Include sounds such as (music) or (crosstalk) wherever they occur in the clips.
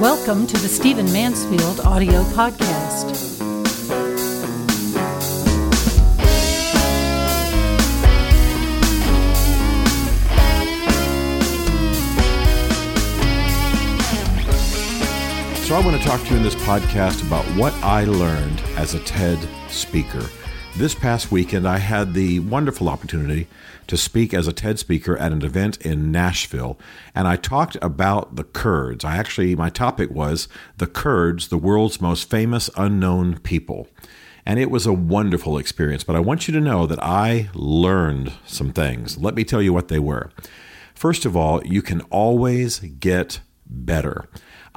Welcome to the Stephen Mansfield audio podcast. So, I want to talk to you in this podcast about what I learned as a TED speaker. This past weekend, I had the wonderful opportunity to speak as a TED speaker at an event in Nashville, and I talked about the Kurds. I actually, my topic was the Kurds, the world's most famous unknown people. And it was a wonderful experience, but I want you to know that I learned some things. Let me tell you what they were. First of all, you can always get better.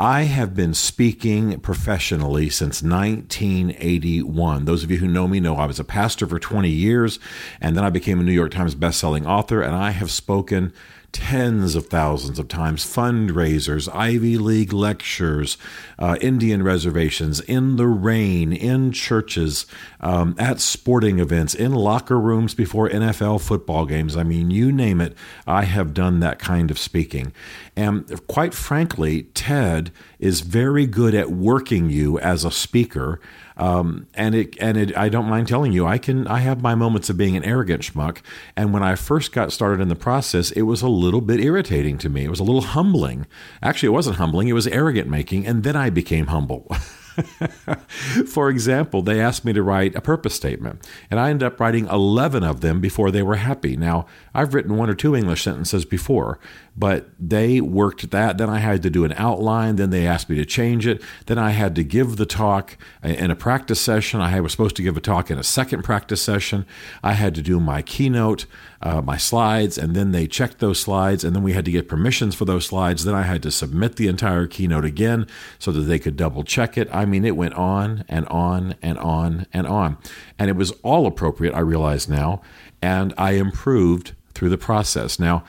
I have been speaking professionally since 1981. Those of you who know me know I was a pastor for 20 years, and then I became a New York Times bestselling author, and I have spoken tens of thousands of times fundraisers, Ivy League lectures, uh, Indian reservations, in the rain, in churches, um, at sporting events, in locker rooms before NFL football games. I mean, you name it, I have done that kind of speaking. And quite frankly, TED is very good at working you as a speaker. Um, and it and it, I don't mind telling you, I can I have my moments of being an arrogant schmuck. And when I first got started in the process, it was a little bit irritating to me. It was a little humbling. Actually, it wasn't humbling; it was arrogant making. And then I became humble. (laughs) (laughs) For example, they asked me to write a purpose statement, and I ended up writing 11 of them before they were happy. Now, I've written one or two English sentences before, but they worked that. Then I had to do an outline. Then they asked me to change it. Then I had to give the talk in a practice session. I was supposed to give a talk in a second practice session. I had to do my keynote, uh, my slides, and then they checked those slides. And then we had to get permissions for those slides. Then I had to submit the entire keynote again so that they could double check it. I mean, it went on and on and on and on. And it was all appropriate, I realize now. And I improved through the process. Now,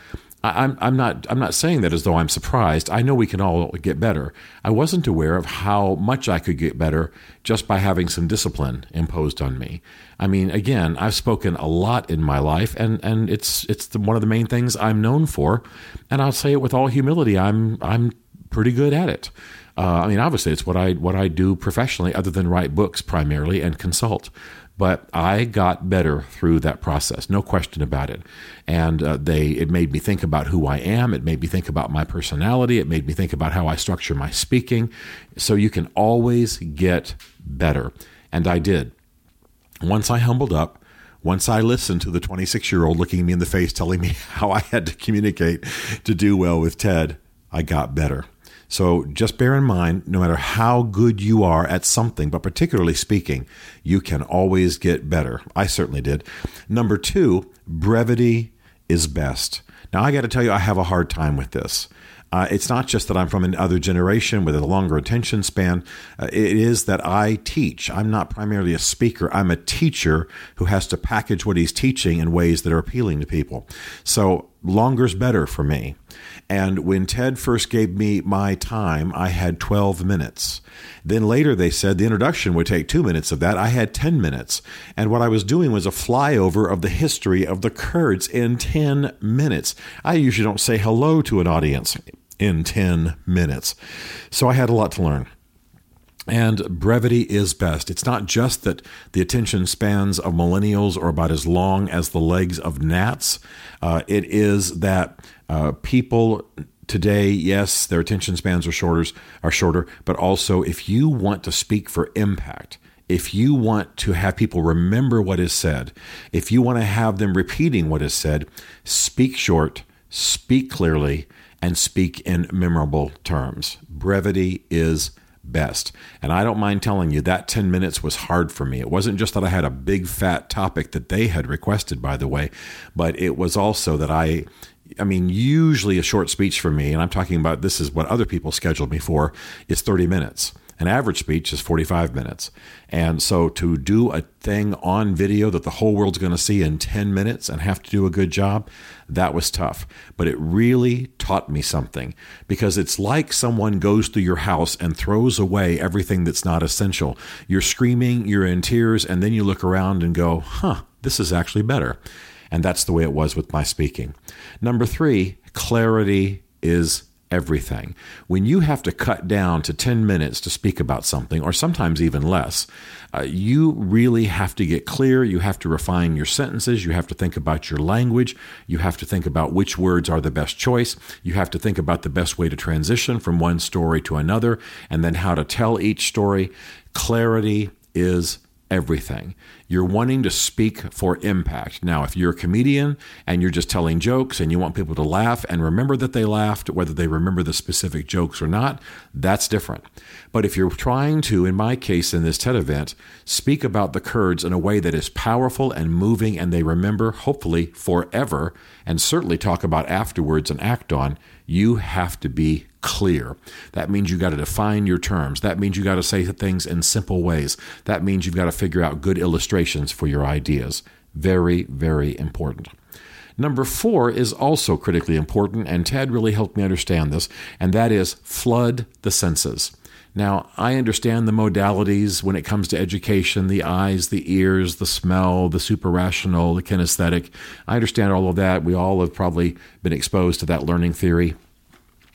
I'm, I'm not I'm not saying that as though I'm surprised. I know we can all get better. I wasn't aware of how much I could get better just by having some discipline imposed on me. I mean, again, I've spoken a lot in my life, and, and it's it's the, one of the main things I'm known for. And I'll say it with all humility. I'm I'm pretty good at it. Uh, I mean, obviously, it's what I what I do professionally, other than write books primarily and consult. But I got better through that process, no question about it. And uh, they, it made me think about who I am. It made me think about my personality. It made me think about how I structure my speaking. So you can always get better, and I did. Once I humbled up, once I listened to the 26 year old looking me in the face, telling me (laughs) how I had to communicate to do well with Ted, I got better. So just bear in mind, no matter how good you are at something, but particularly speaking, you can always get better. I certainly did. Number two, brevity is best. Now, I got to tell you, I have a hard time with this. Uh, it's not just that I'm from another generation with a longer attention span. Uh, it is that I teach. I'm not primarily a speaker. I'm a teacher who has to package what he's teaching in ways that are appealing to people. So longer's better for me. And when Ted first gave me my time, I had 12 minutes. Then later they said the introduction would take two minutes of that. I had 10 minutes. And what I was doing was a flyover of the history of the Kurds in 10 minutes. I usually don't say hello to an audience in 10 minutes. So I had a lot to learn. And brevity is best. It's not just that the attention spans of millennials are about as long as the legs of gnats. Uh, it is that uh, people today, yes, their attention spans are shorter, are shorter, but also if you want to speak for impact, if you want to have people remember what is said, if you want to have them repeating what is said, speak short, speak clearly, and speak in memorable terms. Brevity is best. And I don't mind telling you that 10 minutes was hard for me. It wasn't just that I had a big fat topic that they had requested, by the way, but it was also that I. I mean, usually a short speech for me, and I'm talking about this is what other people scheduled me for, is 30 minutes. An average speech is 45 minutes. And so to do a thing on video that the whole world's going to see in 10 minutes and have to do a good job, that was tough. But it really taught me something because it's like someone goes through your house and throws away everything that's not essential. You're screaming, you're in tears, and then you look around and go, huh, this is actually better. And that's the way it was with my speaking. Number three, clarity is everything. When you have to cut down to 10 minutes to speak about something, or sometimes even less, uh, you really have to get clear. You have to refine your sentences. You have to think about your language. You have to think about which words are the best choice. You have to think about the best way to transition from one story to another, and then how to tell each story. Clarity is everything. You're wanting to speak for impact. Now, if you're a comedian and you're just telling jokes and you want people to laugh and remember that they laughed, whether they remember the specific jokes or not, that's different. But if you're trying to, in my case, in this TED event, speak about the Kurds in a way that is powerful and moving and they remember, hopefully, forever, and certainly talk about afterwards and act on, you have to be clear. That means you got to define your terms. That means you got to say things in simple ways. That means you've got to figure out good illustrations for your ideas. Very, very important. Number four is also critically important, and Ted really helped me understand this, and that is flood the senses. Now, I understand the modalities when it comes to education the eyes, the ears, the smell, the super rational, the kinesthetic. I understand all of that. We all have probably been exposed to that learning theory.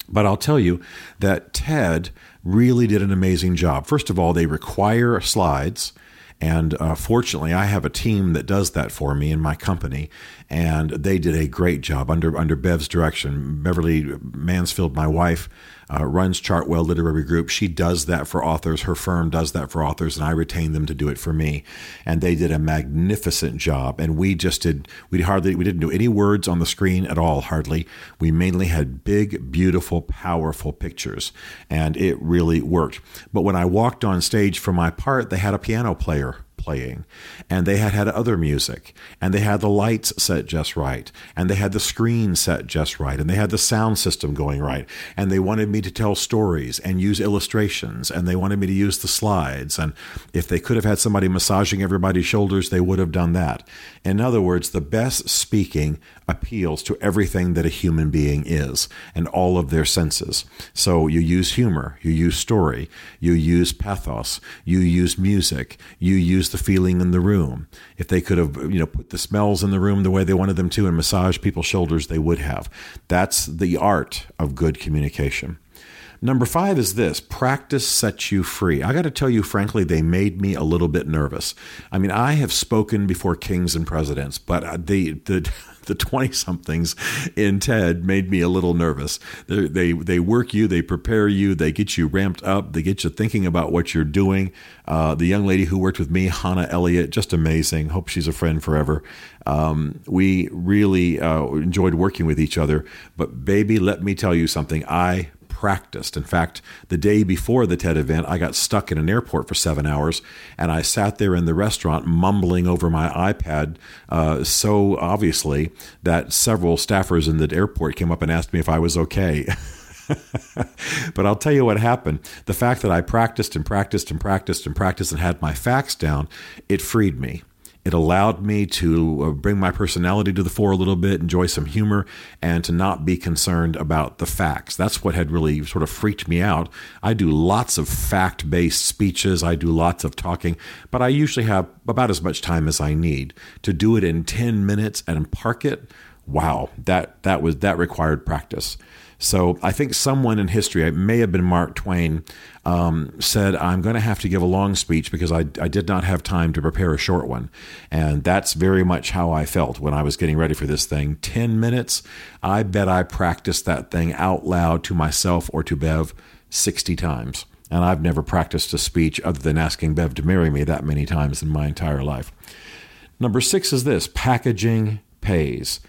But I'll tell you that TED really did an amazing job. First of all, they require slides. And uh, fortunately, I have a team that does that for me in my company, and they did a great job under under Bev's direction. Beverly Mansfield, my wife, uh, runs Chartwell Literary Group. She does that for authors. Her firm does that for authors, and I retain them to do it for me. And they did a magnificent job. And we just did. We hardly we didn't do any words on the screen at all. Hardly. We mainly had big, beautiful, powerful pictures, and it really worked. But when I walked on stage for my part, they had a piano player playing. And they had had other music. And they had the lights set just right. And they had the screen set just right. And they had the sound system going right. And they wanted me to tell stories and use illustrations. And they wanted me to use the slides. And if they could have had somebody massaging everybody's shoulders they would have done that. In other words the best speaking appeals to everything that a human being is and all of their senses. So you use humor, you use story, you use pathos, you use music, you use the feeling in the room. If they could have, you know, put the smells in the room the way they wanted them to and massage people's shoulders, they would have. That's the art of good communication. Number five is this practice sets you free. I got to tell you, frankly, they made me a little bit nervous. I mean, I have spoken before kings and presidents, but the, (laughs) the, the 20 somethings in TED made me a little nervous. They, they, they, work you, they prepare you, they get you ramped up, they get you thinking about what you're doing. Uh, the young lady who worked with me, Hannah Elliott, just amazing. Hope she's a friend forever. Um, we really uh, enjoyed working with each other. But, baby, let me tell you something. I practiced. In fact, the day before the TED event, I got stuck in an airport for seven hours, and I sat there in the restaurant mumbling over my iPad uh, so obviously that several staffers in the airport came up and asked me if I was okay. (laughs) but I'll tell you what happened. The fact that I practiced and practiced and practiced and practiced and had my facts down, it freed me. It allowed me to uh, bring my personality to the fore a little bit, enjoy some humor, and to not be concerned about the facts. That's what had really sort of freaked me out. I do lots of fact based speeches, I do lots of talking, but I usually have about as much time as I need. To do it in 10 minutes and park it, wow, that, that was that required practice. So I think someone in history, it may have been Mark Twain, um, said, I'm going to have to give a long speech because I, I did not have time to prepare a short one. And that's very much how I felt when I was getting ready for this thing. 10 minutes, I bet I practiced that thing out loud to myself or to Bev 60 times. And I've never practiced a speech other than asking Bev to marry me that many times in my entire life. Number six is this packaging pays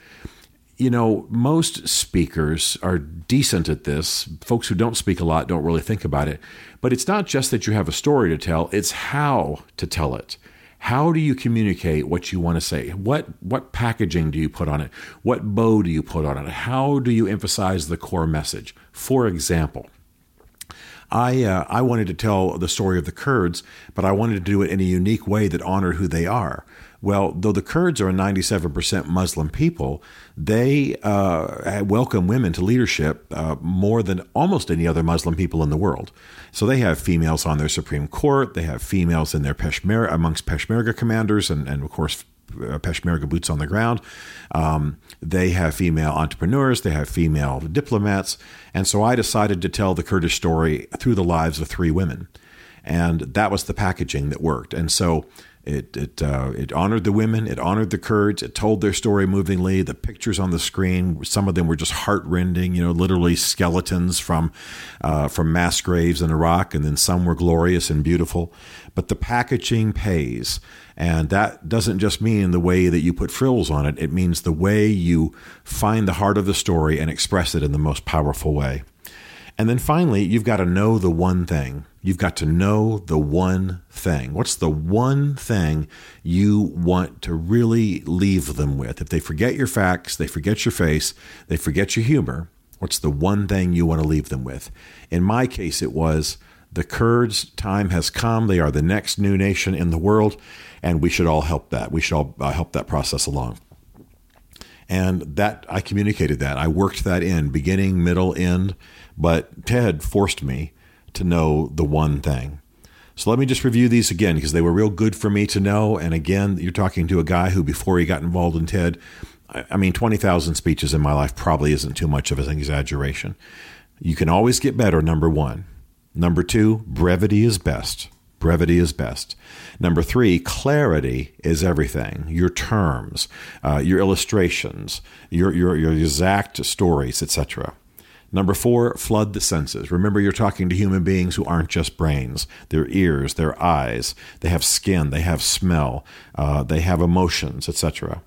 you know, most speakers are decent at this. Folks who don't speak a lot don't really think about it. But it's not just that you have a story to tell, it's how to tell it. How do you communicate what you want to say? What what packaging do you put on it? What bow do you put on it? How do you emphasize the core message? For example, I uh, I wanted to tell the story of the Kurds, but I wanted to do it in a unique way that honored who they are. Well, though the Kurds are a 97% Muslim people, they uh, welcome women to leadership uh, more than almost any other Muslim people in the world. So they have females on their Supreme Court, they have females in their amongst Peshmerga commanders, and, and of course, uh, Peshmerga boots on the ground. Um, they have female entrepreneurs, they have female diplomats. And so I decided to tell the Kurdish story through the lives of three women. And that was the packaging that worked. And so it it uh, it honored the women. It honored the Kurds. It told their story movingly. The pictures on the screen, some of them were just heartrending. You know, literally skeletons from uh, from mass graves in Iraq, and then some were glorious and beautiful. But the packaging pays, and that doesn't just mean the way that you put frills on it. It means the way you find the heart of the story and express it in the most powerful way. And then finally, you've got to know the one thing. You've got to know the one thing. What's the one thing you want to really leave them with? If they forget your facts, they forget your face, they forget your humor, what's the one thing you want to leave them with? In my case, it was the Kurds' time has come. They are the next new nation in the world, and we should all help that. We should all uh, help that process along. And that I communicated that. I worked that in, beginning, middle, end but Ted forced me to know the one thing. So let me just review these again because they were real good for me to know. And again, you're talking to a guy who, before he got involved in TED, I mean, 20,000 speeches in my life probably isn't too much of an exaggeration. You can always get better, number one. Number two, brevity is best. Brevity is best. Number three, clarity is everything. Your terms, uh, your illustrations, your, your, your exact stories, etc. Number four, flood the senses. Remember, you're talking to human beings who aren't just brains. Their ears, their eyes, they have skin, they have smell, uh, they have emotions, etc.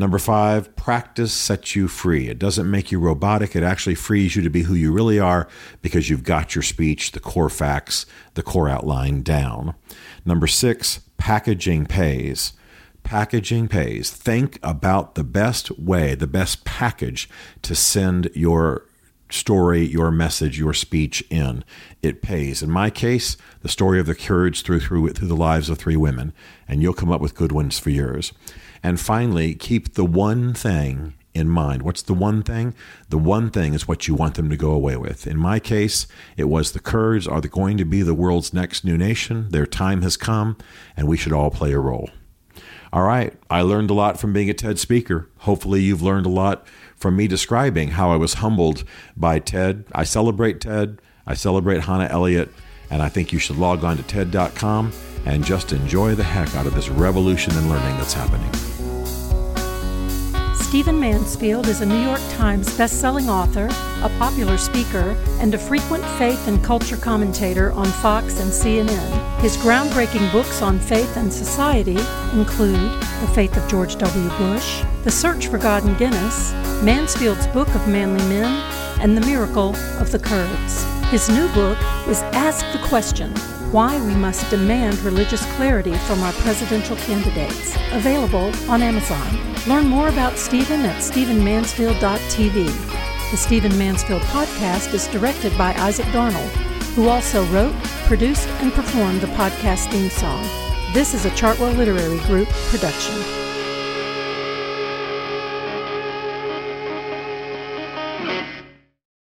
Number five, practice sets you free. It doesn't make you robotic. It actually frees you to be who you really are because you've got your speech, the core facts, the core outline down. Number six, packaging pays. Packaging pays. Think about the best way, the best package to send your story, your message, your speech in. It pays. In my case, the story of the Kurds through through through the lives of three women, and you'll come up with good ones for yours. And finally, keep the one thing in mind. What's the one thing? The one thing is what you want them to go away with. In my case, it was the Kurds are going to be the world's next new nation. Their time has come, and we should all play a role. All right, I learned a lot from being a TED speaker. Hopefully, you've learned a lot from me describing how I was humbled by Ted. I celebrate Ted, I celebrate Hannah Elliott, and I think you should log on to TED.com and just enjoy the heck out of this revolution in learning that's happening. Stephen Mansfield is a New York Times best-selling author, a popular speaker, and a frequent faith and culture commentator on Fox and CNN. His groundbreaking books on faith and society include The Faith of George W. Bush, The Search for God in Guinness, Mansfield's Book of Manly Men, and The Miracle of the Kurds. His new book is Ask the Question Why We Must Demand Religious Clarity from Our Presidential Candidates, available on Amazon. Learn more about Stephen at StephenMansfield.tv. The Stephen Mansfield podcast is directed by Isaac Darnold, who also wrote, produced, and performed the podcast theme song. This is a Chartwell Literary Group production.